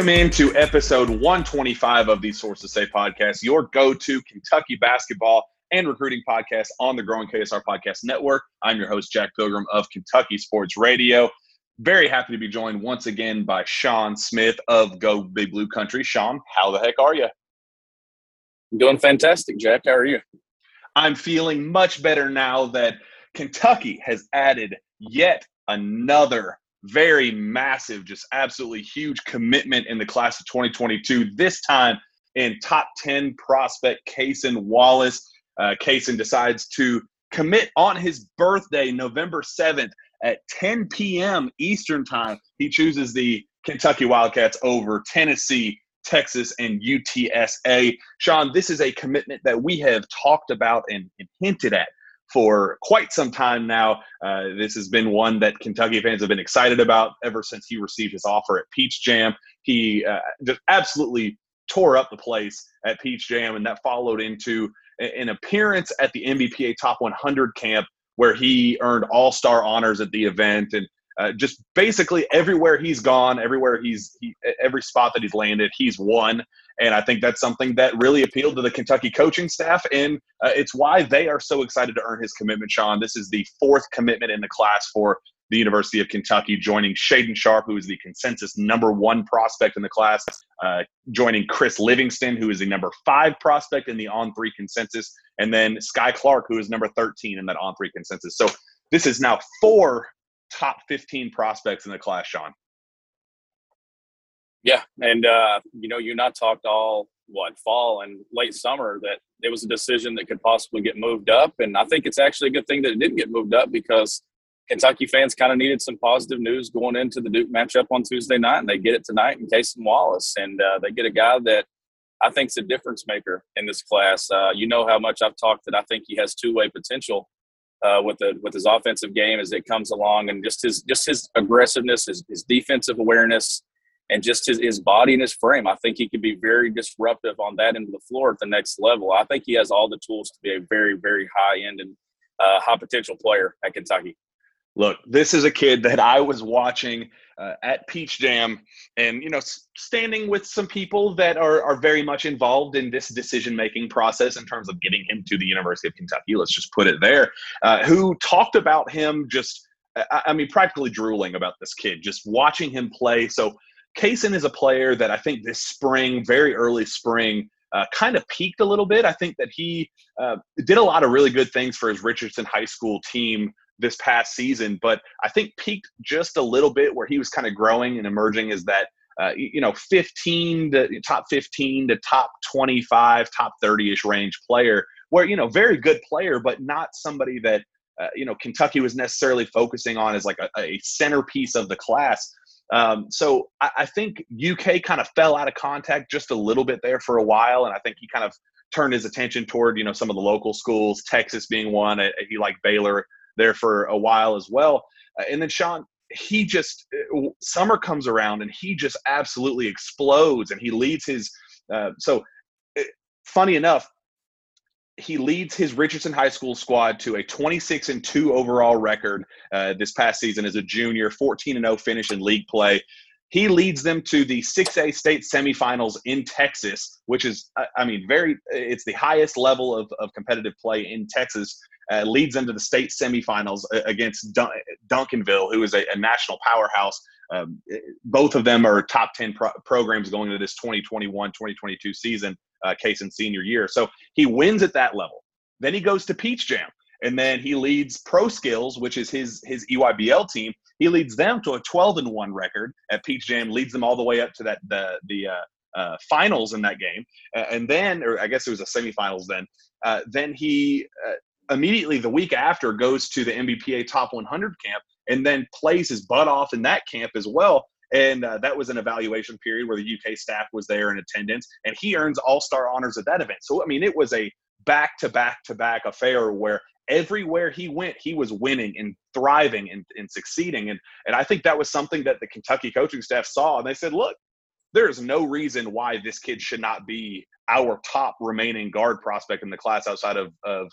Welcome into episode 125 of the Sources Say podcast, your go to Kentucky basketball and recruiting podcast on the growing KSR Podcast Network. I'm your host, Jack Pilgrim of Kentucky Sports Radio. Very happy to be joined once again by Shawn Smith of Go Big Blue Country. Shawn, how the heck are you? I'm Doing fantastic, Jack. How are you? I'm feeling much better now that Kentucky has added yet another very massive, just absolutely huge commitment in the class of 2022. This time in top 10 prospect Cason Wallace. Uh, Cason decides to commit on his birthday, November 7th at 10 p.m. Eastern Time. He chooses the Kentucky Wildcats over Tennessee, Texas, and UTSA. Shawn, this is a commitment that we have talked about and, and hinted at for quite some time now. Uh, this has been one that Kentucky fans have been excited about ever since he received his offer at Peach Jam. He uh, just absolutely tore up the place at Peach Jam, and that followed into an appearance at the NBPA Top 100 camp where he earned All Star honors at the event and. Uh, just basically everywhere he's gone, everywhere he's he, every spot that he's landed, he's won. And I think that's something that really appealed to the Kentucky coaching staff. And uh, it's why they are so excited to earn his commitment, Shawn. This is the fourth commitment in the class for the University of Kentucky, joining Shaedon Sharpe, who is the consensus number one prospect in the class, uh, joining Chris Livingston, who is the number five prospect in the on three consensus, and then Skyy Clark, who is number 13 in that on three consensus. So this is now four top 15 prospects in the class, Shawn. Yeah, and uh, you know, you and I talked all what fall and late summer that it was a decision that could possibly get moved up, and I think it's actually a good thing that it didn't get moved up because Kentucky fans kind of needed some positive news going into the Duke matchup on Tuesday night, and they get it tonight in Cason Wallace, and uh, they get a guy that I think's a difference maker in this class. Uh, you know how much I've talked that I think he has two way potential uh, with the with his offensive game as it comes along, and just his just his aggressiveness, his, his defensive awareness, and just his, his body and his frame. I think he could be very disruptive on that end of the floor at the next level. I think he has all the tools to be a very very high end and uh, high potential player at Kentucky. Look, this is a kid that I was watching uh, at Peach Jam, and you know, standing with some people that are are very much involved in this decision making process in terms of getting him to the University of Kentucky. Let's just put it there. Uh, who talked about him just, I, I mean, practically drooling about this kid, just watching him play. So, Cason is a player that I think this spring, very early spring. Uh, kind of peaked a little bit. I think that he uh, did a lot of really good things for his Richardson High School team this past season, but I think peaked just a little bit where he was kind of growing and emerging as that, uh, you know, 15 to top 15 to top 25, top 30 ish range player, where, you know, very good player, but not somebody that, uh, you know, Kentucky was necessarily focusing on as like a, a centerpiece of the class. Um, so I, I think UK kind of fell out of contact just a little bit there for a while, and I think he kind of turned his attention toward you know some of the local schools, Texas being one. Uh, He liked Baylor there for a while as well. Uh, and then Shawn, he just uh, summer comes around and he just absolutely explodes and he leads his. Uh, so uh, funny enough, he leads his Richardson High School squad to a 26 and 2 overall record uh, this past season as a junior, 14 and 0 finish in league play. He leads them to the 6A state semifinals in Texas, which is, I- I mean, very, it's the highest level of, of competitive play in Texas. Uh, leads into the state semifinals uh, against Dun- Duncanville, who is a, a national powerhouse um, both of them are top 10 pro- programs going into this 2021 2022 season, uh, Case in senior year. So he wins at that level. Then he goes to Peach Jam, and then he leads Pro Skills, which is his his EYBL team. He leads them to a 12 and one record at Peach Jam, leads them all the way up to that the the uh, uh, finals in that game, and then, or I guess it was a semifinals. Then, uh, then he uh, immediately the week after goes to the NBPA Top 100 camp, and then plays his butt off in that camp as well. And uh, that was an evaluation period where the UK staff was there in attendance, and he earns All Star honors at that event. So I mean, it was a back to back to back affair where everywhere he went, he was winning and thriving and, and succeeding. And and I think that was something that the Kentucky coaching staff saw, and they said, look. There is no reason why this kid should not be our top remaining guard prospect in the class outside of, of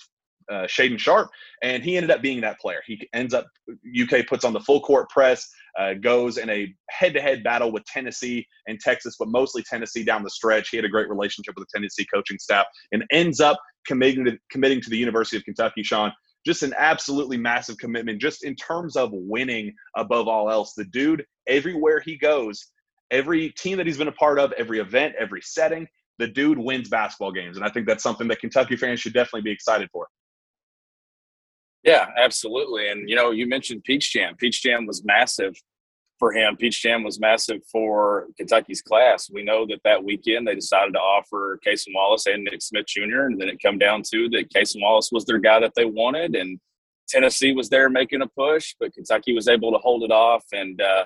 uh, Shaedon Sharpe, and he ended up being that player. He ends up UK puts on the full court press, uh, goes in a head-to-head battle with Tennessee and Texas, but mostly Tennessee down the stretch. He had a great relationship with the Tennessee coaching staff, and ends up committing to committing to the University of Kentucky. Shawn, just an absolutely massive commitment, just in terms of winning above all else. The dude, everywhere he goes, every team that he's been a part of, every event, every setting, the dude wins basketball games, and I think that's something that Kentucky fans should definitely be excited for. Yeah, absolutely. And you know, you mentioned Peach Jam. Peach Jam was massive for him. Peach Jam was massive for Kentucky's class. We know that that weekend they decided to offer Cason Wallace and Nick Smith Jr. And then it come down to that Cason Wallace was their guy that they wanted, and Tennessee was there making a push, but Kentucky was able to hold it off. And uh,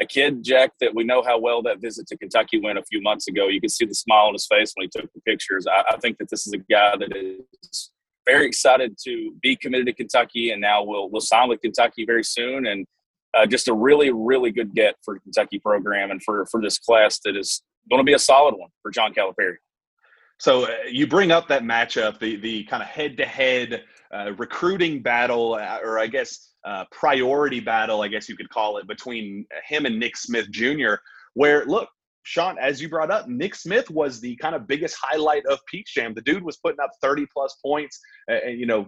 a kid, Jack, that we know how well that visit to Kentucky went a few months ago. You could see the smile on his face when he took the pictures. I, I think that this is a guy that is very excited to be committed to Kentucky, and now we'll we'll sign with Kentucky very soon. And uh, just a really really good get for Kentucky program and for for this class that is going to be a solid one for John Calipari. So uh, you bring up that matchup, the the kind of head to head recruiting battle, uh, or I guess uh, priority battle, I guess you could call it, between him and Nick Smith Jr. Where look, Shawn, as you brought up, Nick Smith was the kind of biggest highlight of Peach Jam. The dude was putting up 30 plus points, uh, you know,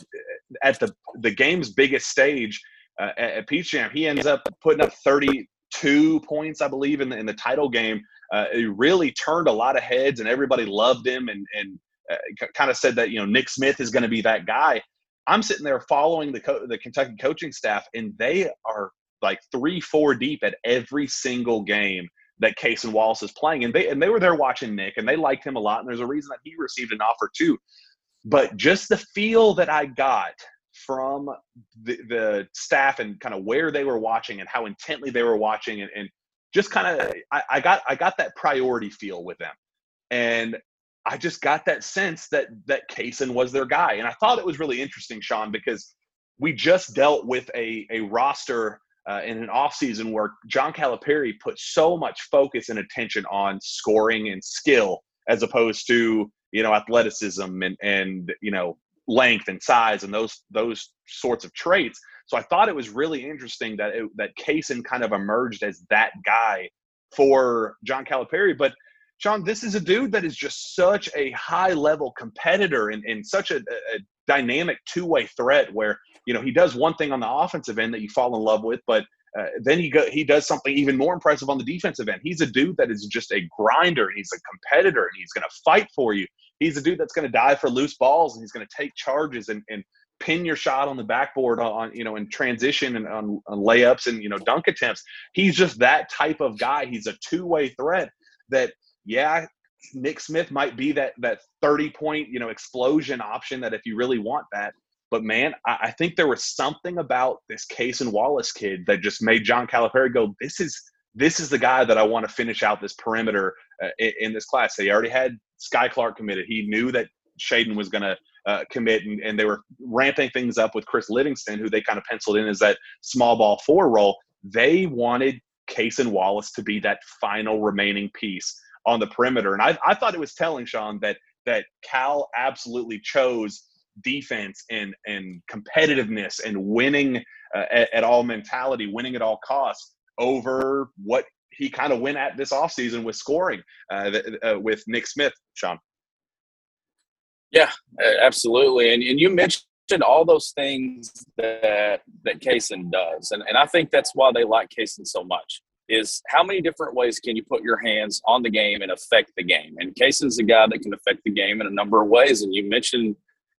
at the the game's biggest stage uh, at Peach Jam. He ends up putting up 32 points, I believe, in the, in the title game. Uh, it really turned a lot of heads, and everybody loved him and and uh, kind of said that you know Nick Smith is going to be that guy. I'm sitting there following the co- the Kentucky coaching staff, and they are like three, four deep at every single game that Cason Wallace is playing. And they and they were there watching Nick and they liked him a lot. And there's a reason that he received an offer too. But just the feel that I got from the, the staff and kind of where they were watching and how intently they were watching and, and just kind of I, I got I got that priority feel with them. And I just got that sense that that Cason was their guy. And I thought it was really interesting, Shawn, because we just dealt with a, a roster uh, in an offseason where John Calipari put so much focus and attention on scoring and skill as opposed to you know athleticism and and you know length and size and those those sorts of traits. So I thought it was really interesting that it, that Cason kind of emerged as that guy for John Calipari. But Shawn, this is a dude that is just such a high level competitor and, and such a, a dynamic two way threat where you know he does one thing on the offensive end that you fall in love with, but uh, then he go, he does something even more impressive on the defensive end. He's a dude that is just a grinder. He's a competitor, and he's going to fight for you. He's a dude that's going to die for loose balls, and he's going to take charges and, and pin your shot on the backboard on you know in transition and on, on layups and you know dunk attempts. He's just that type of guy. He's a two way threat. That yeah, Nick Smith might be that that 30 point, you know, explosion option that if you really want that. But man, I, I think there was something about this Cason Wallace kid that just made John Calipari go, this is this is the guy that I want to finish out this perimeter uh, in, in, this class. They already had Skyy Clark committed. He knew that Shaedon was going to uh, commit, and, and, they were ramping things up with Chris Livingston, who they kind of penciled in as that small ball four role. They wanted Cason Wallace to be that final remaining piece on the perimeter. And I, I thought it was telling, Shawn, that that Cal absolutely chose defense and and competitiveness and winning uh, at, at, all mentality, winning at all costs over what he kind of went at this offseason with scoring uh, uh, with Nick Smith, Shawn. Yeah, absolutely. And, and you mentioned all those things that that Cason does, and and I think that's why they like Cason so much is how many different ways can you put your hands on the game and affect the game? And Cason's a guy that can affect the game in a number of ways. And you mentioned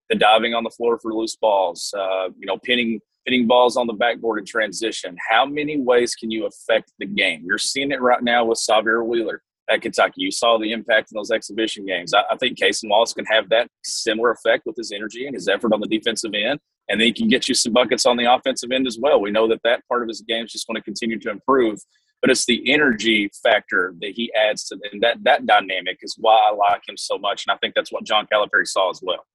the diving on the floor for loose balls, uh, you know, pinning pinning balls on the backboard in transition. How many ways can you affect the game? You're seeing it right now with Sahvir Wheeler at Kentucky. You saw the impact in those exhibition games. I, I think Cason Wallace can have that similar effect with his energy and his effort on the defensive end. And then he can get you some buckets on the offensive end as well. We know that that part of his game is just going to continue to improve but it's the energy factor that he adds to and that that dynamic is why I like him so much, and I think that's what John Calipari saw as well.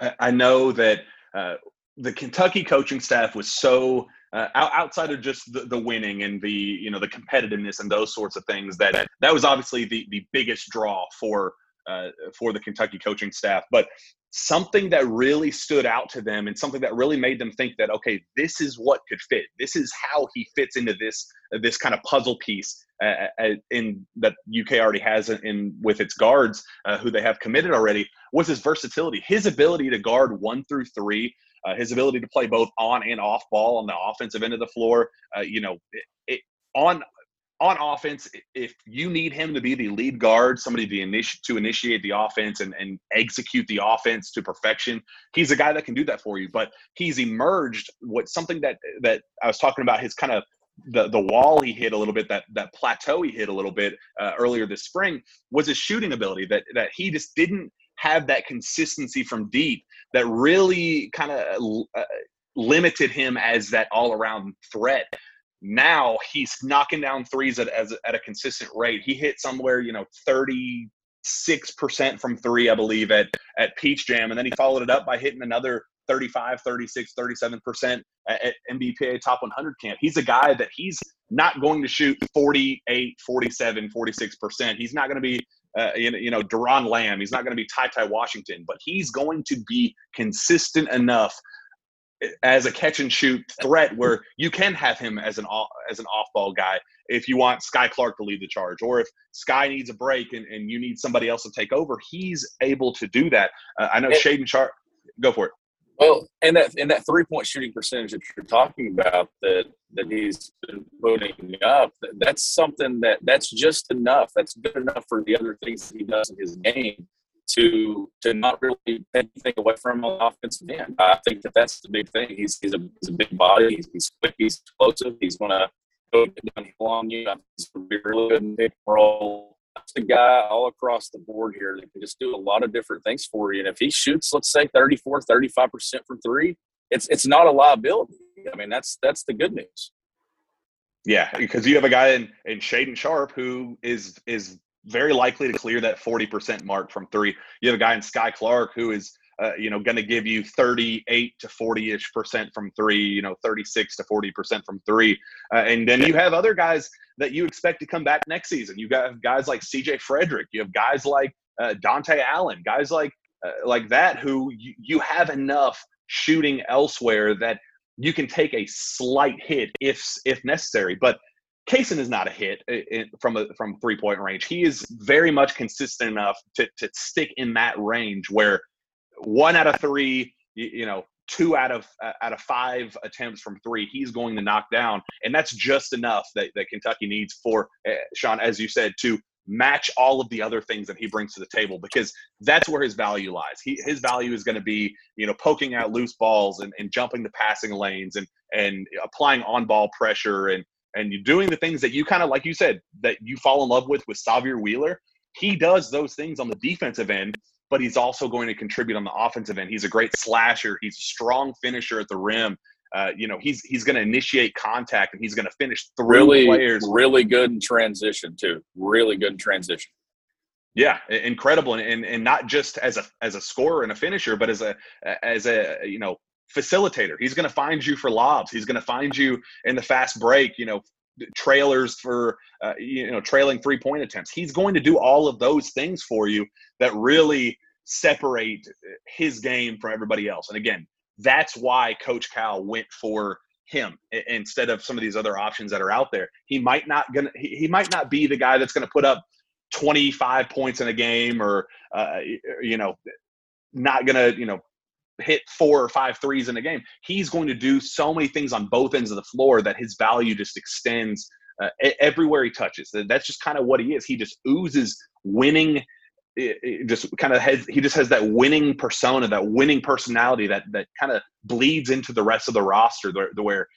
I know that uh, the Kentucky coaching staff was so uh, outside of just the, the, winning and the you know the competitiveness and those sorts of things that that was obviously the the biggest draw for uh, for the Kentucky coaching staff. But something that really stood out to them and something that really made them think that okay this is what could fit this is how he fits into this this kind of puzzle piece uh, uh in that uk already has in with its guards uh, who they have committed already was his versatility his ability to guard one through three uh, his ability to play both on and off ball on the offensive end of the floor uh, you know it, it, on on offense, if you need him to be the lead guard, somebody to, to initiate the offense and, and execute the offense to perfection, he's a guy that can do that for you. But he's emerged what something that that I was talking about his kind of the the wall he hit a little bit, that that plateau he hit a little bit uh, earlier this spring was his shooting ability. That that he just didn't have that consistency from deep that really kind of uh, limited him as that all around threat now he's knocking down threes at, as, at a consistent rate. He hit somewhere, you know, 36% from three, I believe, at, at Peach Jam. And then he followed it up by hitting another 35, 36, 37% at NBPA top 100 camp. He's a guy that he's not going to shoot 48, 47, 46%. He's not going to be, uh, you know, Doron Lamb. He's not going to be Ty Ty Washington, but he's going to be consistent enough as a catch and shoot threat where you can have him as an off, as an off ball guy if you want Skyy Clark to lead the charge or if Skyy needs a break and, and you need somebody else to take over he's able to do that. Uh, I know and, Shaedon Sharpe go for it well and that and that three point shooting percentage that you're talking about that that he's been putting up that's something that that's just enough that's good enough for the other things that he does in his game to to not really anything away from him on the offensive end. I think that that's the big thing. He's he's a, he's a big body. He's, he's quick. He's explosive. He's to go downhill on you. He's really good in pick roll. The guy all across the board here that can just do a lot of different things for you. And if he shoots, let's say 34, 35 percent from three, it's it's not a liability. I mean, that's that's the good news. Yeah, because you have a guy in in Shaedon Sharpe who is is very likely to clear that 40% mark from three. You have a guy in Skyy Clark who is, uh, you know, going to give you 38 to 40 ish percent from three, you know, 36 to 40 percent from three. Uh, and then you have other guys that you expect to come back next season. You got guys like CJ Fredrick. You have guys like uh, Dontaie Allen, guys like uh, like that who you, you have enough shooting elsewhere that you can take a slight hit if if necessary. But Cason is not a hit in, from a from three point range. He is very much consistent enough to to stick in that range where one out of three, you, you know, two out of uh, out of five attempts from three, he's going to knock down, and that's just enough that, that Kentucky needs for uh, Shawn, as you said, to match all of the other things that he brings to the table because that's where his value lies. He, his value is going to be, you know, poking out loose balls and, and jumping the passing lanes and and applying on ball pressure and and doing the things that you kind of like you said that you fall in love with with Sahvir Wheeler. He does those things on the defensive end, but he's also going to contribute on the offensive end. He's a great slasher. He's a strong finisher at the rim. Uh, you know, he's he's going to initiate contact and he's going to finish through really, players. Really good in transition too. Really good in transition. Yeah, incredible, and, and and not just as a as a scorer and a finisher, but as a as a you know facilitator. He's going to find you for lobs. He's going to find you in the fast break, you know, trailers for, uh, you know, trailing three point attempts. He's going to do all of those things for you that really separate his game from everybody else. And again, that's why Coach Cal went for him instead of some of these other options that are out there. He might not gonna he, might not be the guy that's going to put up 25 points in a game or uh, you know not going to you know hit four or five threes in a game. He's going to do so many things on both ends of the floor that his value just extends uh, everywhere he touches. That's just kind of what he is. He just oozes winning. It, it just kind of has he just has that winning persona, that winning personality that that kind of bleeds into the rest of the roster. The, the where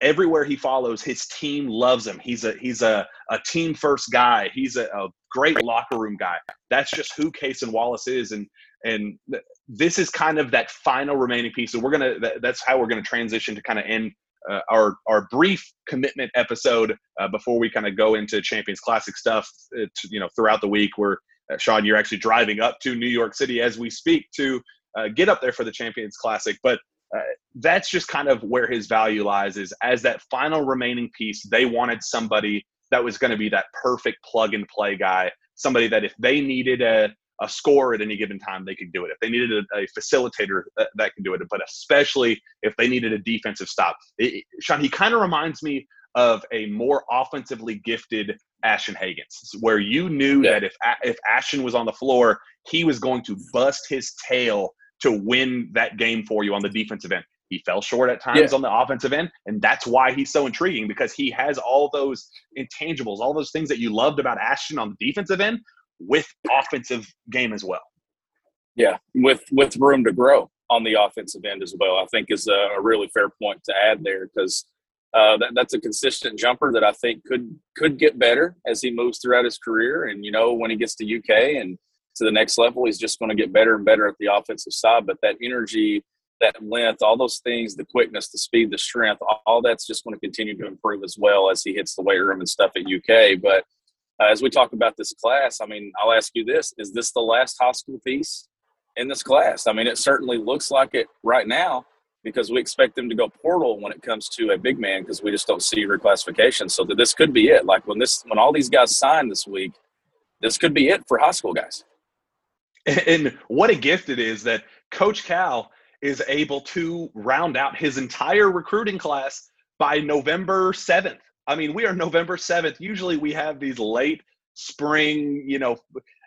everywhere he follows, his team loves him. He's a he's a, a team first guy. He's a, a great locker room guy. That's just who Cason Wallace is, and and this is kind of that final remaining piece. So we're gonna that's how we're gonna transition to kind of end uh, our our brief commitment episode uh, before we kind of go into Champions Classic stuff. Uh, to, you know, throughout the week, where uh, Shawn, you're actually driving up to New York City as we speak to uh, get up there for the Champions Classic. But that's just kind of where his value lies. Is as that final remaining piece, they wanted somebody that was going to be that perfect plug and play guy, somebody that if they needed a a score at any given time, they could do it. If they needed a, a facilitator, uh, that, that, can do it. But especially if they needed a defensive stop, it, Shawn, he kind of reminds me of a more offensively gifted Ashton Hagans, where you knew yeah. that if if Ashton was on the floor, he was going to bust his tail to win that game for you on the defensive end. He fell short at times yeah. on the offensive end, and that's why he's so intriguing because he has all those intangibles, all those things that you loved about Ashton on the defensive end, with offensive game as well. Yeah, with with room to grow on the offensive end as well. I think is a, a really fair point to add there because uh, that, that's a consistent jumper that I think could could get better as he moves throughout his career. And you know, when he gets to UK and to the next level, he's just going to get better and better at the offensive side. But that energy, that length, all those things, the quickness, the speed, the strength, all, all that's just going to continue to improve as well as he hits the weight room and stuff at UK. But uh, as we talk about this class, I mean, I'll ask you this: Is this the last high school piece in this class? I mean, it certainly looks like it right now because we expect them to go portal when it comes to a big man because we just don't see reclassification. So that this could be it. Like when this, when all these guys sign this week, this could be it for high school guys. And what a gift it is that Coach Cal is able to round out his entire recruiting class by November 7th. I mean, we are November 7th. Usually we have these late spring, you know,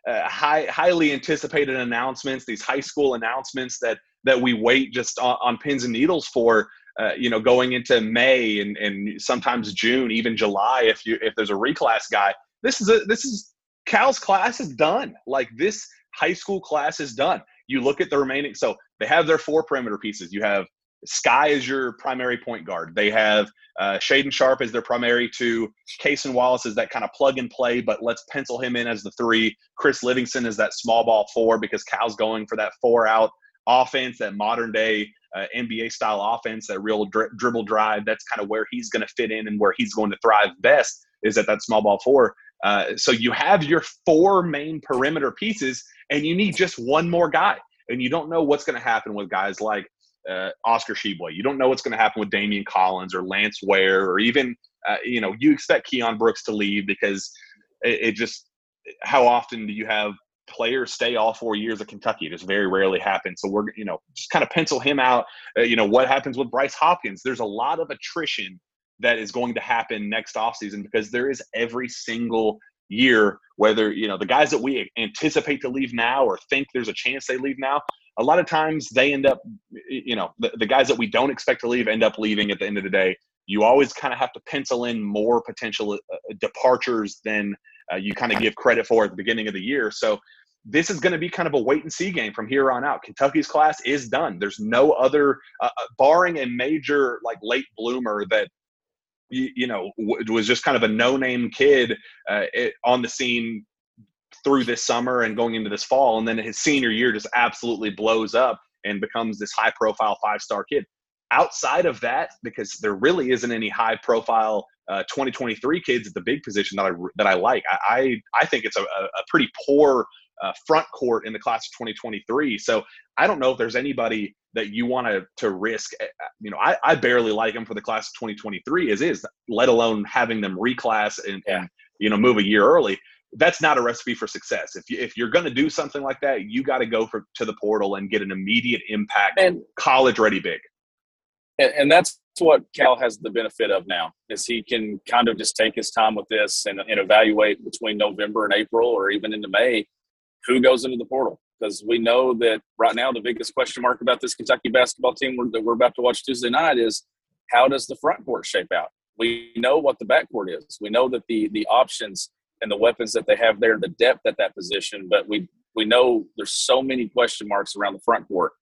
uh, high, highly anticipated announcements, these high school announcements that that we wait just on, on pins and needles for, uh, you know, going into May and, and sometimes June, even July. If you if there's a reclass guy, this is a this is Cal's class is done. Like this high school class is done. You look at the remaining, so they have their four perimeter pieces. You have Skyy is your primary point guard. They have uh, Shaedon Sharpe as their primary two. Cason Wallace is that kind of plug and play, but let's pencil him in as the three. Chris Livingston is that small ball four because Cal's going for that four out offense, that modern day uh, NBA style offense, that real dri- dribble drive. That's kind of where he's going to fit in and where he's going to thrive best is at that small ball four. Uh, so you have your four main perimeter pieces, and you need just one more guy. And you don't know what's going to happen with guys like uh, Oscar Tshiebwe. You don't know what's going to happen with Daimion Collins or Lance Ware or even, uh, you know, you expect Keon Brooks to leave because it, it, just, how often do you have players stay all four years at Kentucky? It just very rarely happens. So we're, you know, just kind of pencil him out. Uh, you know, what happens with Bryce Hopkins? There's a lot of attrition that is going to happen next offseason because there is every single year whether you know the guys that we anticipate to leave now or think there's a chance they leave now a lot of times they end up, you know, the, the guys that we don't expect to leave end up leaving at the end of the day. You always kind of have to pencil in more potential uh, departures than uh, you kind of give credit for at the beginning of the year. So this is going to be kind of a wait and see game from here on out. Kentucky's class is done. There's no other, uh, uh barring a major like late bloomer that you, you know w- was just kind of a no name kid uh, it, on the scene through this summer and going into this fall, and then his senior year just absolutely blows up and becomes this high profile five star kid. Outside of that, because there really isn't any high profile uh, 2023 kids at the big position that I that I like. I I, I think it's a, a pretty poor uh, front court in the class of 2023. So I don't know if there's anybody that you want to to risk. Uh, you know, I, I barely like them for the class of 2023 as is, let alone having them reclass and, and you know move a year early that's not a recipe for success. If you if you're going to do something like that, you got to go for to the portal and get an immediate impact, and college ready big. And, and, that's what Cal has the benefit of now is he can kind of just take his time with this and, and evaluate between November and April or even into May who goes into the portal because we know that right now the biggest question mark about this Kentucky basketball team that we're about to watch Tuesday night is how does the front court shape out? We know what the backcourt is. We know that the the options and the weapons that they have there, the depth at that position. But we we know there's so many question marks around the front court.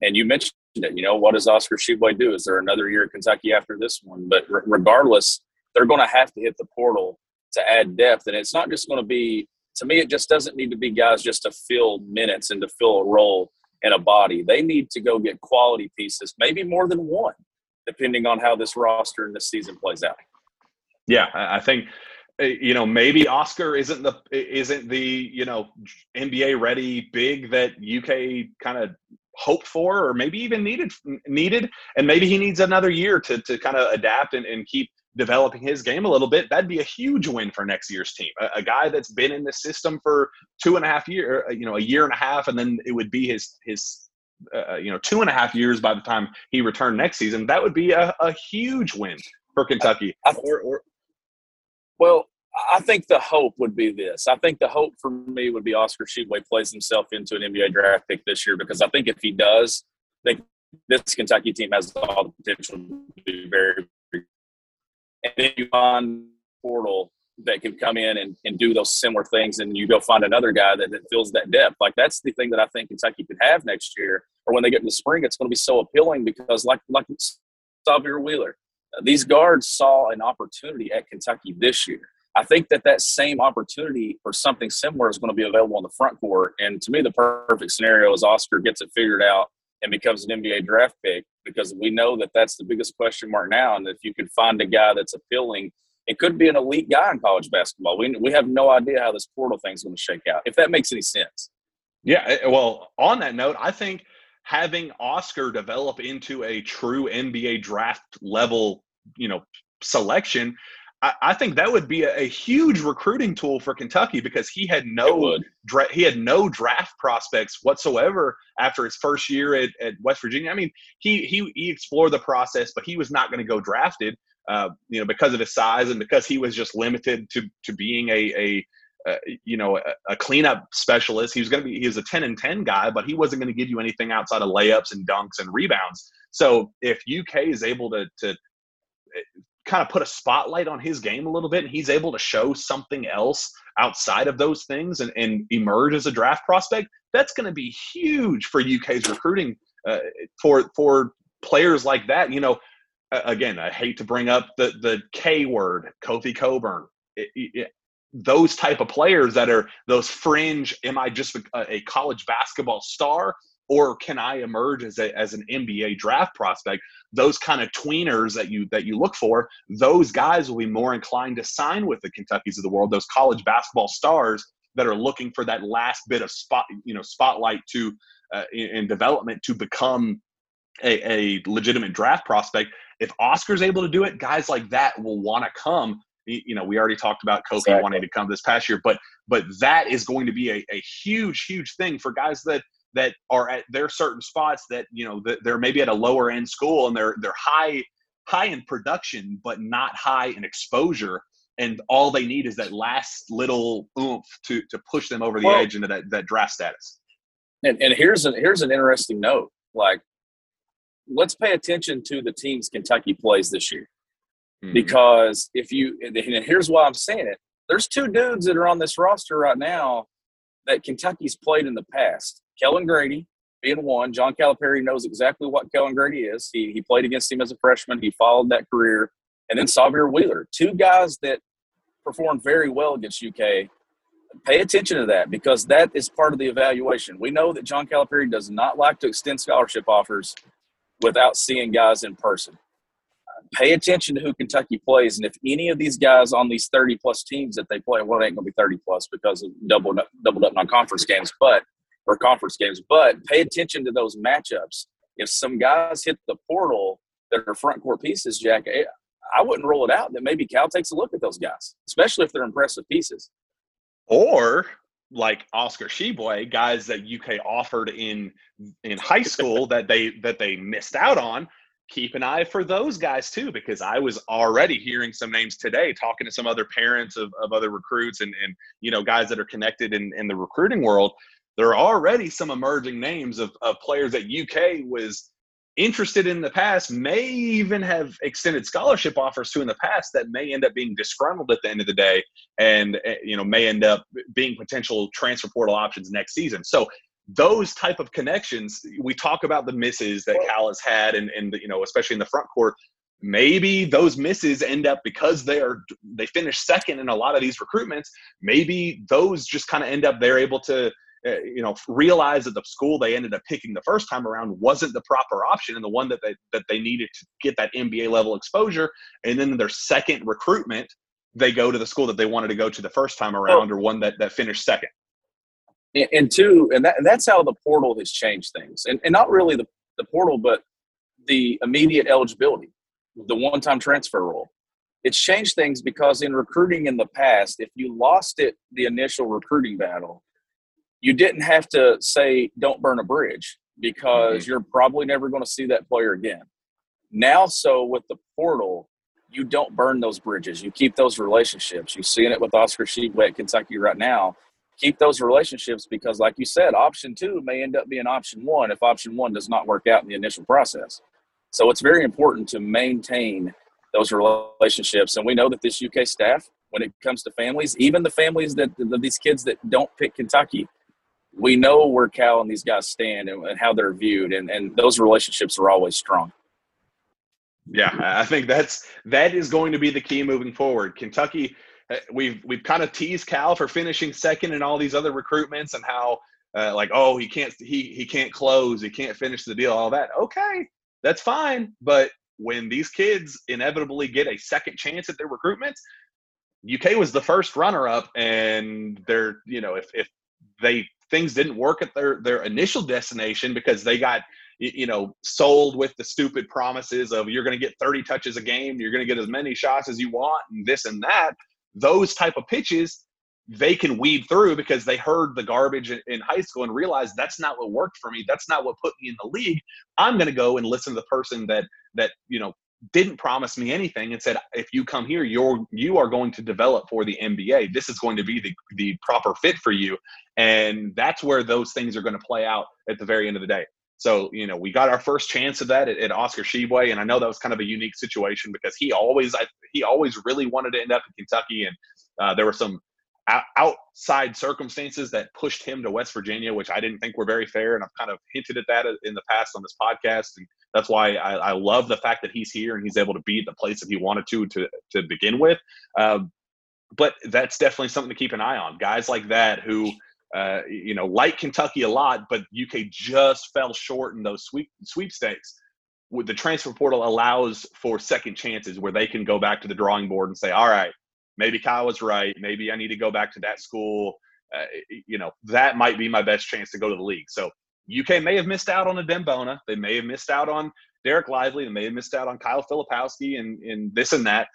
And you mentioned it. You know, what does Oscar Tshiebwe do? Is there another year at Kentucky after this one? But r- regardless, they're going to have to hit the portal to add depth. And it's not just going to be. To me, it just doesn't need to be guys just to fill minutes and to fill a role in a body. They need to go get quality pieces, maybe more than one, depending on how this roster and this season plays out. Yeah, I think you know maybe Oscar isn't the isn't the you know NBA ready big that UK kind of hoped for or maybe even needed needed. And maybe he needs another year to to kind of adapt and, and keep developing his game a little bit. That'd be a huge win for next year's team. A, a guy that's been in the system for two and a half year uh, you know a year and a half and then it would be his his uh, you know two and a half years by the time he returned next season. That would be a, a huge win for kentucky. I, or, or Well, I think the hope would be this. I think the hope for me would be Oscar Tshiebwe plays himself into an NBA draft pick this year because I think if he does, I think this Kentucky team has all the potential to be very. And then you find portal that can come in and, and do those similar things, and you go find another guy that, that fills that depth. Like that's the thing that I think Kentucky could have next year, or when they get in the spring, it's going to be so appealing because, like like Sahvir Wheeler, these guards saw an opportunity at Kentucky this year. I think that that same opportunity or something similar is going to be available on the front court. And to me, the perfect scenario is Oscar gets it figured out and becomes an NBA draft pick because we know that that's the biggest question mark now. And if you could find a guy that's appealing, it could be an elite guy in college basketball. We, we have no idea how this portal thing is going to shake out, if that makes any sense. Yeah, eh, well, on that note, I think having Oscar develop into a true NBA draft level, you know, selection, I, I think that would be a, a, huge recruiting tool for Kentucky because he had no dra- he had no draft prospects whatsoever after his first year at, at West Virginia. I mean, he he he explored the process, but he was not going to go drafted. Uh, you know, because of his size and because he was just limited to to being a a uh, you know, a, a, cleanup specialist. He was going to be, he was a 10 and 10 guy, but he wasn't going to give you anything outside of layups and dunks and rebounds. So if UK is able to, to kind of put a spotlight on his game a little bit and he's able to show something else outside of those things and, and emerge as a draft prospect, that's going to be huge for UK's recruiting uh, for, for players like that. You know, again, I hate to bring up the, the K word, Kofi Cockburn. It, it, those type of players that are those fringe am i just a, a, college basketball star or can i emerge as, a, as an nba draft prospect? Those kind of tweeners that you that you look for those guys will be more inclined to sign with the kentuckys of the world those college basketball stars that are looking for that last bit of spot you know spotlight to uh, in, in development to become a, a legitimate draft prospect. If oscar's able to do it guys like that will want to come you know, we already talked about Kofi exactly. wanting to come this past year, but but that is going to be a, a huge, huge thing for guys that that are at their certain spots that you know they're maybe at a lower end school and they're they're high high in production but not high in exposure. And all they need is that last little oomph to to push them over the well, edge into that, that draft status. And, and here's an here's an interesting note. Like let's pay attention to the teams kentucky plays this year. Mm-hmm. Because if you, and here's why I'm saying it. There's two dudes that are on this roster right now that Kentucky's played in the past. Kellan Grady being one. John Calipari knows exactly what Kellan Grady is. He, he played against him as a freshman. He followed that career. And then Sahvir Wheeler, two guys that performed very well against UK. Pay attention to that because that is part of the evaluation. We know that John Calipari does not like to extend scholarship offers without seeing guys in person pay attention to who Kentucky plays, and if any of these guys on these thirty plus teams that they play, well, it ain't gonna be thirty plus because of double doubled up non conference games, but or conference games. But pay attention to those matchups. If some guys hit the portal that are front court pieces, Jack, eh, I wouldn't rule it out that maybe Cal takes a look at those guys, especially if they're impressive pieces. Or like Oscar Tshiebwe, guys that UK offered in in high school that they that they missed out on keep an eye for those guys too, because I was already hearing some names today, talking to some other parents of, of other recruits and, and, you know, guys that are connected in, in the recruiting world. There are already some emerging names of, of players that UK was interested in the past may even have extended scholarship offers to in the past that may end up being disgruntled at the end of the day and eh, you know may end up being potential transfer portal options next season. So those type of connections we talk about the misses that cal has had and, and you know especially in the front court. Maybe those misses end up because they are they finish second in a lot of these recruitments maybe those just kind of end up they're able to Uh, you know realize that the school they ended up picking the first time around wasn't the proper option and the one that they that they needed to get that NBA level exposure. And then their second recruitment they go to the school that they wanted to go to the first time around or one that that finished second. And, and two and, that, and that's how the portal has changed things. And, and not really the, the portal but the immediate eligibility the one-time transfer rule. It's changed things because in recruiting in the past if you lost it the initial recruiting battle you didn't have to say don't burn a bridge because mm-hmm. you're probably never going to see that player again. Now, so with the portal, you don't burn those bridges. You keep those relationships. You're seeing it with Oscar Tshiebwe at Kentucky right now. Keep those relationships because, like you said, option two may end up being option one if option one does not work out in the initial process. So it's very important to maintain those relationships. And we know that this UK staff, when it comes to families, even the families that these kids that don't pick Kentucky, we know where Cal and these guys stand and, and how they're viewed, and, and those relationships are always strong. Yeah, I think that's that is going to be the key moving forward. Kentucky, uh, we've we've kind of teased Cal for finishing second in all these other recruitments and how uh, like oh he can't he he can't close he can't finish the deal all that okay that's fine but when these kids inevitably get a second chance at their recruitments UK was the first runner up and they're you know if if they things didn't work at their their initial destination because they got you know sold with the stupid promises of you're going to get 30 touches a game you're going to get as many shots as you want and this and that. Those type of pitches they can weed through because they heard the garbage in high school and realized that's not what worked for me that's not what put me in the league. I'm going to go and listen to the person that that you know didn't promise me anything and said if you come here you're you are going to develop for the NBA this is going to be the the proper fit for you and that's where those things are going to play out at the very end of the day so you know we got our first chance of that at, at Oscar Tshiebwe and I know that was kind of a unique situation because he always I, he always really wanted to end up in Kentucky and uh, there were some outside circumstances that pushed him to West Virginia, which I didn't think were very fair. And I've kind of hinted at that in the past on this podcast. And that's why I, I love the fact that he's here and he's able to be at the place that he wanted to to, to begin with. Um, but that's definitely something to keep an eye on. Guys like that who, uh, you know, like Kentucky a lot, but UK just fell short in those sweep sweepstakes. With the transfer portal allows for second chances where they can go back to the drawing board and say, all right, maybe Kyle was right. Maybe I need to go back to that school. Uh, you know, that might be my best chance to go to the league. So UK may have missed out on a Adem Bona. They may have missed out on Dereck Lively. They may have missed out on Kyle Filipowski and, and this and that.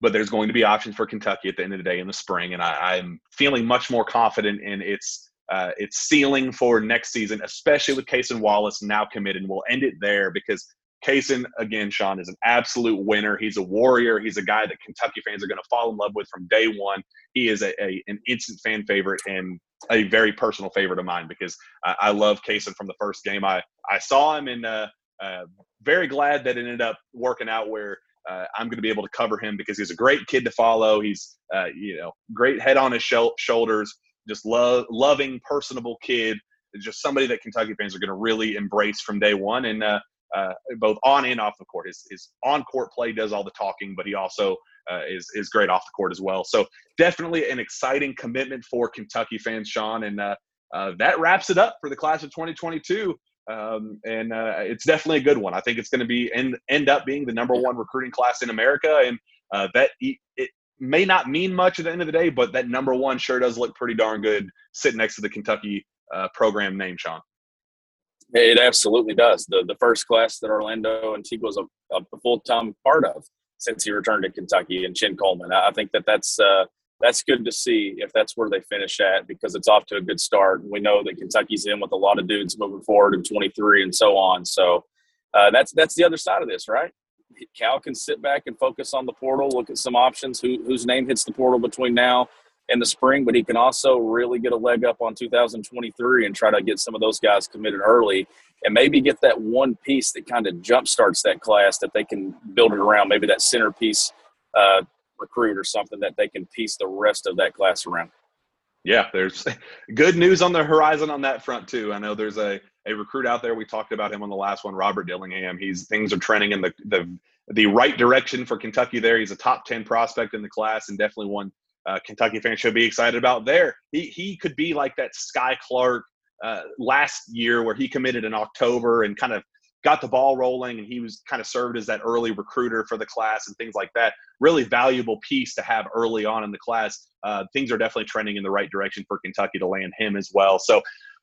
But there's going to be options for Kentucky at the end of the day in the spring. And I, am feeling much more confident in its uh, its ceiling for next season, especially with Cason Wallace now committed. And we'll end it there because Cason, again, Shawn, is an absolute winner. He's a warrior. He's a guy that Kentucky fans are going to fall in love with from day one. He is a, a an instant fan favorite and a very personal favorite of mine because I, I love Cason from the first game. I, I saw him and uh, uh, very glad that it ended up working out where uh, I'm going to be able to cover him because he's a great kid to follow. He's, uh, you know, great head on his sh- shoulders, just love, loving, personable kid. Just somebody that Kentucky fans are going to really embrace from day one. And uh, uh, both on and off the court. His, his on court play does all the talking, but he also uh, is is great off the court as well. So definitely an exciting commitment for Kentucky fans, Shawn, and uh, uh that wraps it up for the class of 2022. Um, and uh, it's definitely a good one. I think it's going to be end end up being the number one recruiting class in America, and uh, that it may not mean much at the end of the day, but that number one sure does look pretty darn good sitting next to the Kentucky program name, Shawn. It absolutely does. The the first class that Orlando Antigua is a, a full time part of since he returned to Kentucky and Chin Coleman. I think that that's uh, that's good to see if that's where they finish at because it's off to a good start. We know that Kentucky's in with a lot of dudes moving forward in 23 and so on. So uh, that's that's the other side of this, right? Cal can sit back and focus on the portal, look at some options. Who, whose name hits the portal between now in the spring, but he can also really get a leg up on 2023 and try to get some of those guys committed early and maybe get that one piece that kind of jump starts that class that they can build it around, maybe that centerpiece uh, recruit or something that they can piece the rest of that class around. Yeah, there's good news on the horizon on that front too. I know there's a, a recruit out there. We talked about him on the last one, Robert Dillingham. He's things are trending in the the the right direction for Kentucky. There, he's a top ten prospect in the class, and definitely one uh, Kentucky fans should be excited about. There, he he could be like that Skyy Clark uh, last year, where he committed in October and kind of got the ball rolling and he was kind of served as that early recruiter for the class and things like that. Really valuable piece to have early on in the class. Uh, things are definitely trending in the right direction for Kentucky to land him as well. So,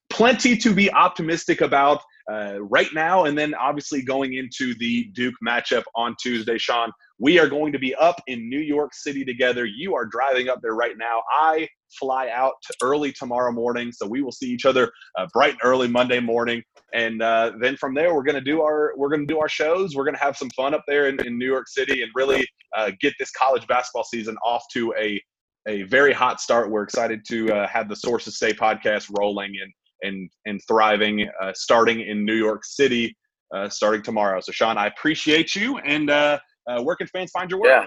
plenty to be optimistic about uh, right now. And then obviously going into the Duke matchup on Tuesday, Shawn, we are going to be up in New York City together. You are driving up there right now. I fly out early tomorrow morning. So we will see each other uh, bright and early Monday morning and uh, then from there we're going to do our we're going to do our shows we're going to have some fun up there in, in new york city and really uh, get this college basketball season off to a a very hot start we're excited to uh, have the sources say podcast rolling and and and thriving uh, starting in new york city uh, starting tomorrow so shawn i appreciate you and uh, where can fans find your work yeah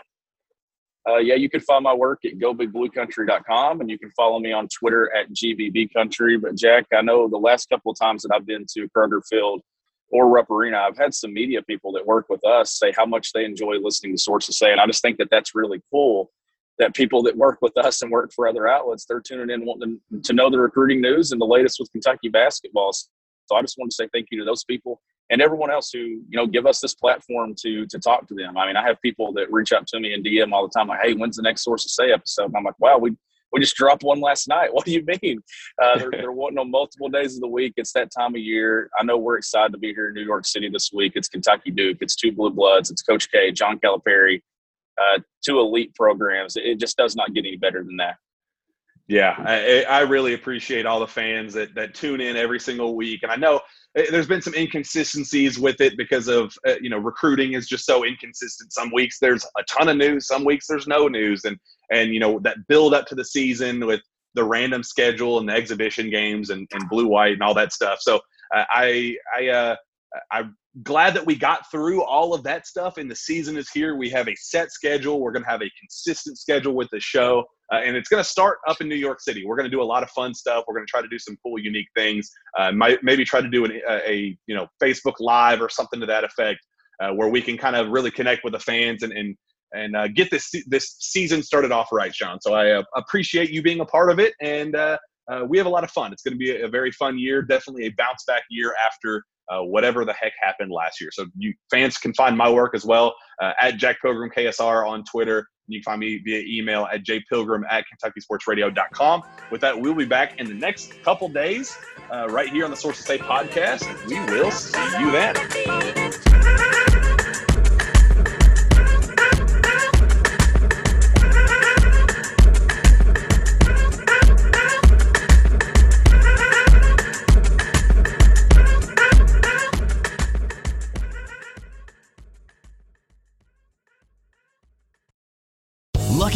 uh, yeah, you can find my work at gobigbluecountry.com and you can follow me on Twitter at GBBCountry. But, Jack, I know the last couple of times that I've been to Kroger Field or Rupp Arena, I've had some media people that work with us say how much they enjoy listening to sources say. And I just think that that's really cool that people that work with us and work for other outlets, they're tuning in wanting to know the recruiting news and the latest with Kentucky basketball. So I just want to say thank you to those people and everyone else who you know give us this platform to to talk to them. I mean, I have people that reach out to me in DM all the time, like, "Hey, when's the next Sources Say episode?" And I'm like, "Wow, we we just dropped one last night. What do you mean? Uh, they're, they're wanting on multiple days of the week. It's that time of year. I know we're excited to be here in New York City this week. It's Kentucky Duke. It's two blue bloods. It's Coach K, John Calipari, uh, two elite programs. It just does not get any better than that. Yeah, I, I really appreciate all the fans that that tune in every single week, and I know Eh, there's been some inconsistencies with it because of uh, you know recruiting is just so inconsistent some weeks there's a ton of news some weeks there's no news and and you know that build up to the season with the random schedule and the exhibition games and, and blue white and all that stuff so uh, i i uh i'm glad that we got through all of that stuff and the season is here we have a set schedule we're going to have a consistent schedule with the show uh, and it's going to start up in New York City. We're going to do a lot of fun stuff. We're going to try to do some cool, unique things. Uh, might, maybe try to do an, a, a, you know Facebook Live or something to that effect, uh, where we can kind of really connect with the fans and and and uh, get this this season started off right, Shawn. So I uh, appreciate you being a part of it, and uh, we have a lot of fun. It's going to be a, a, very fun year, definitely a bounce back year after uh, whatever the heck happened last year. So you fans can find my work as well uh, at Jack Pilgrim KSR on Twitter. You can find me via email at jpilgrim at kentuckysportsradio.com. With that, we'll be back in the next couple days uh, right here on the Source Sources Say podcast. We will see you then.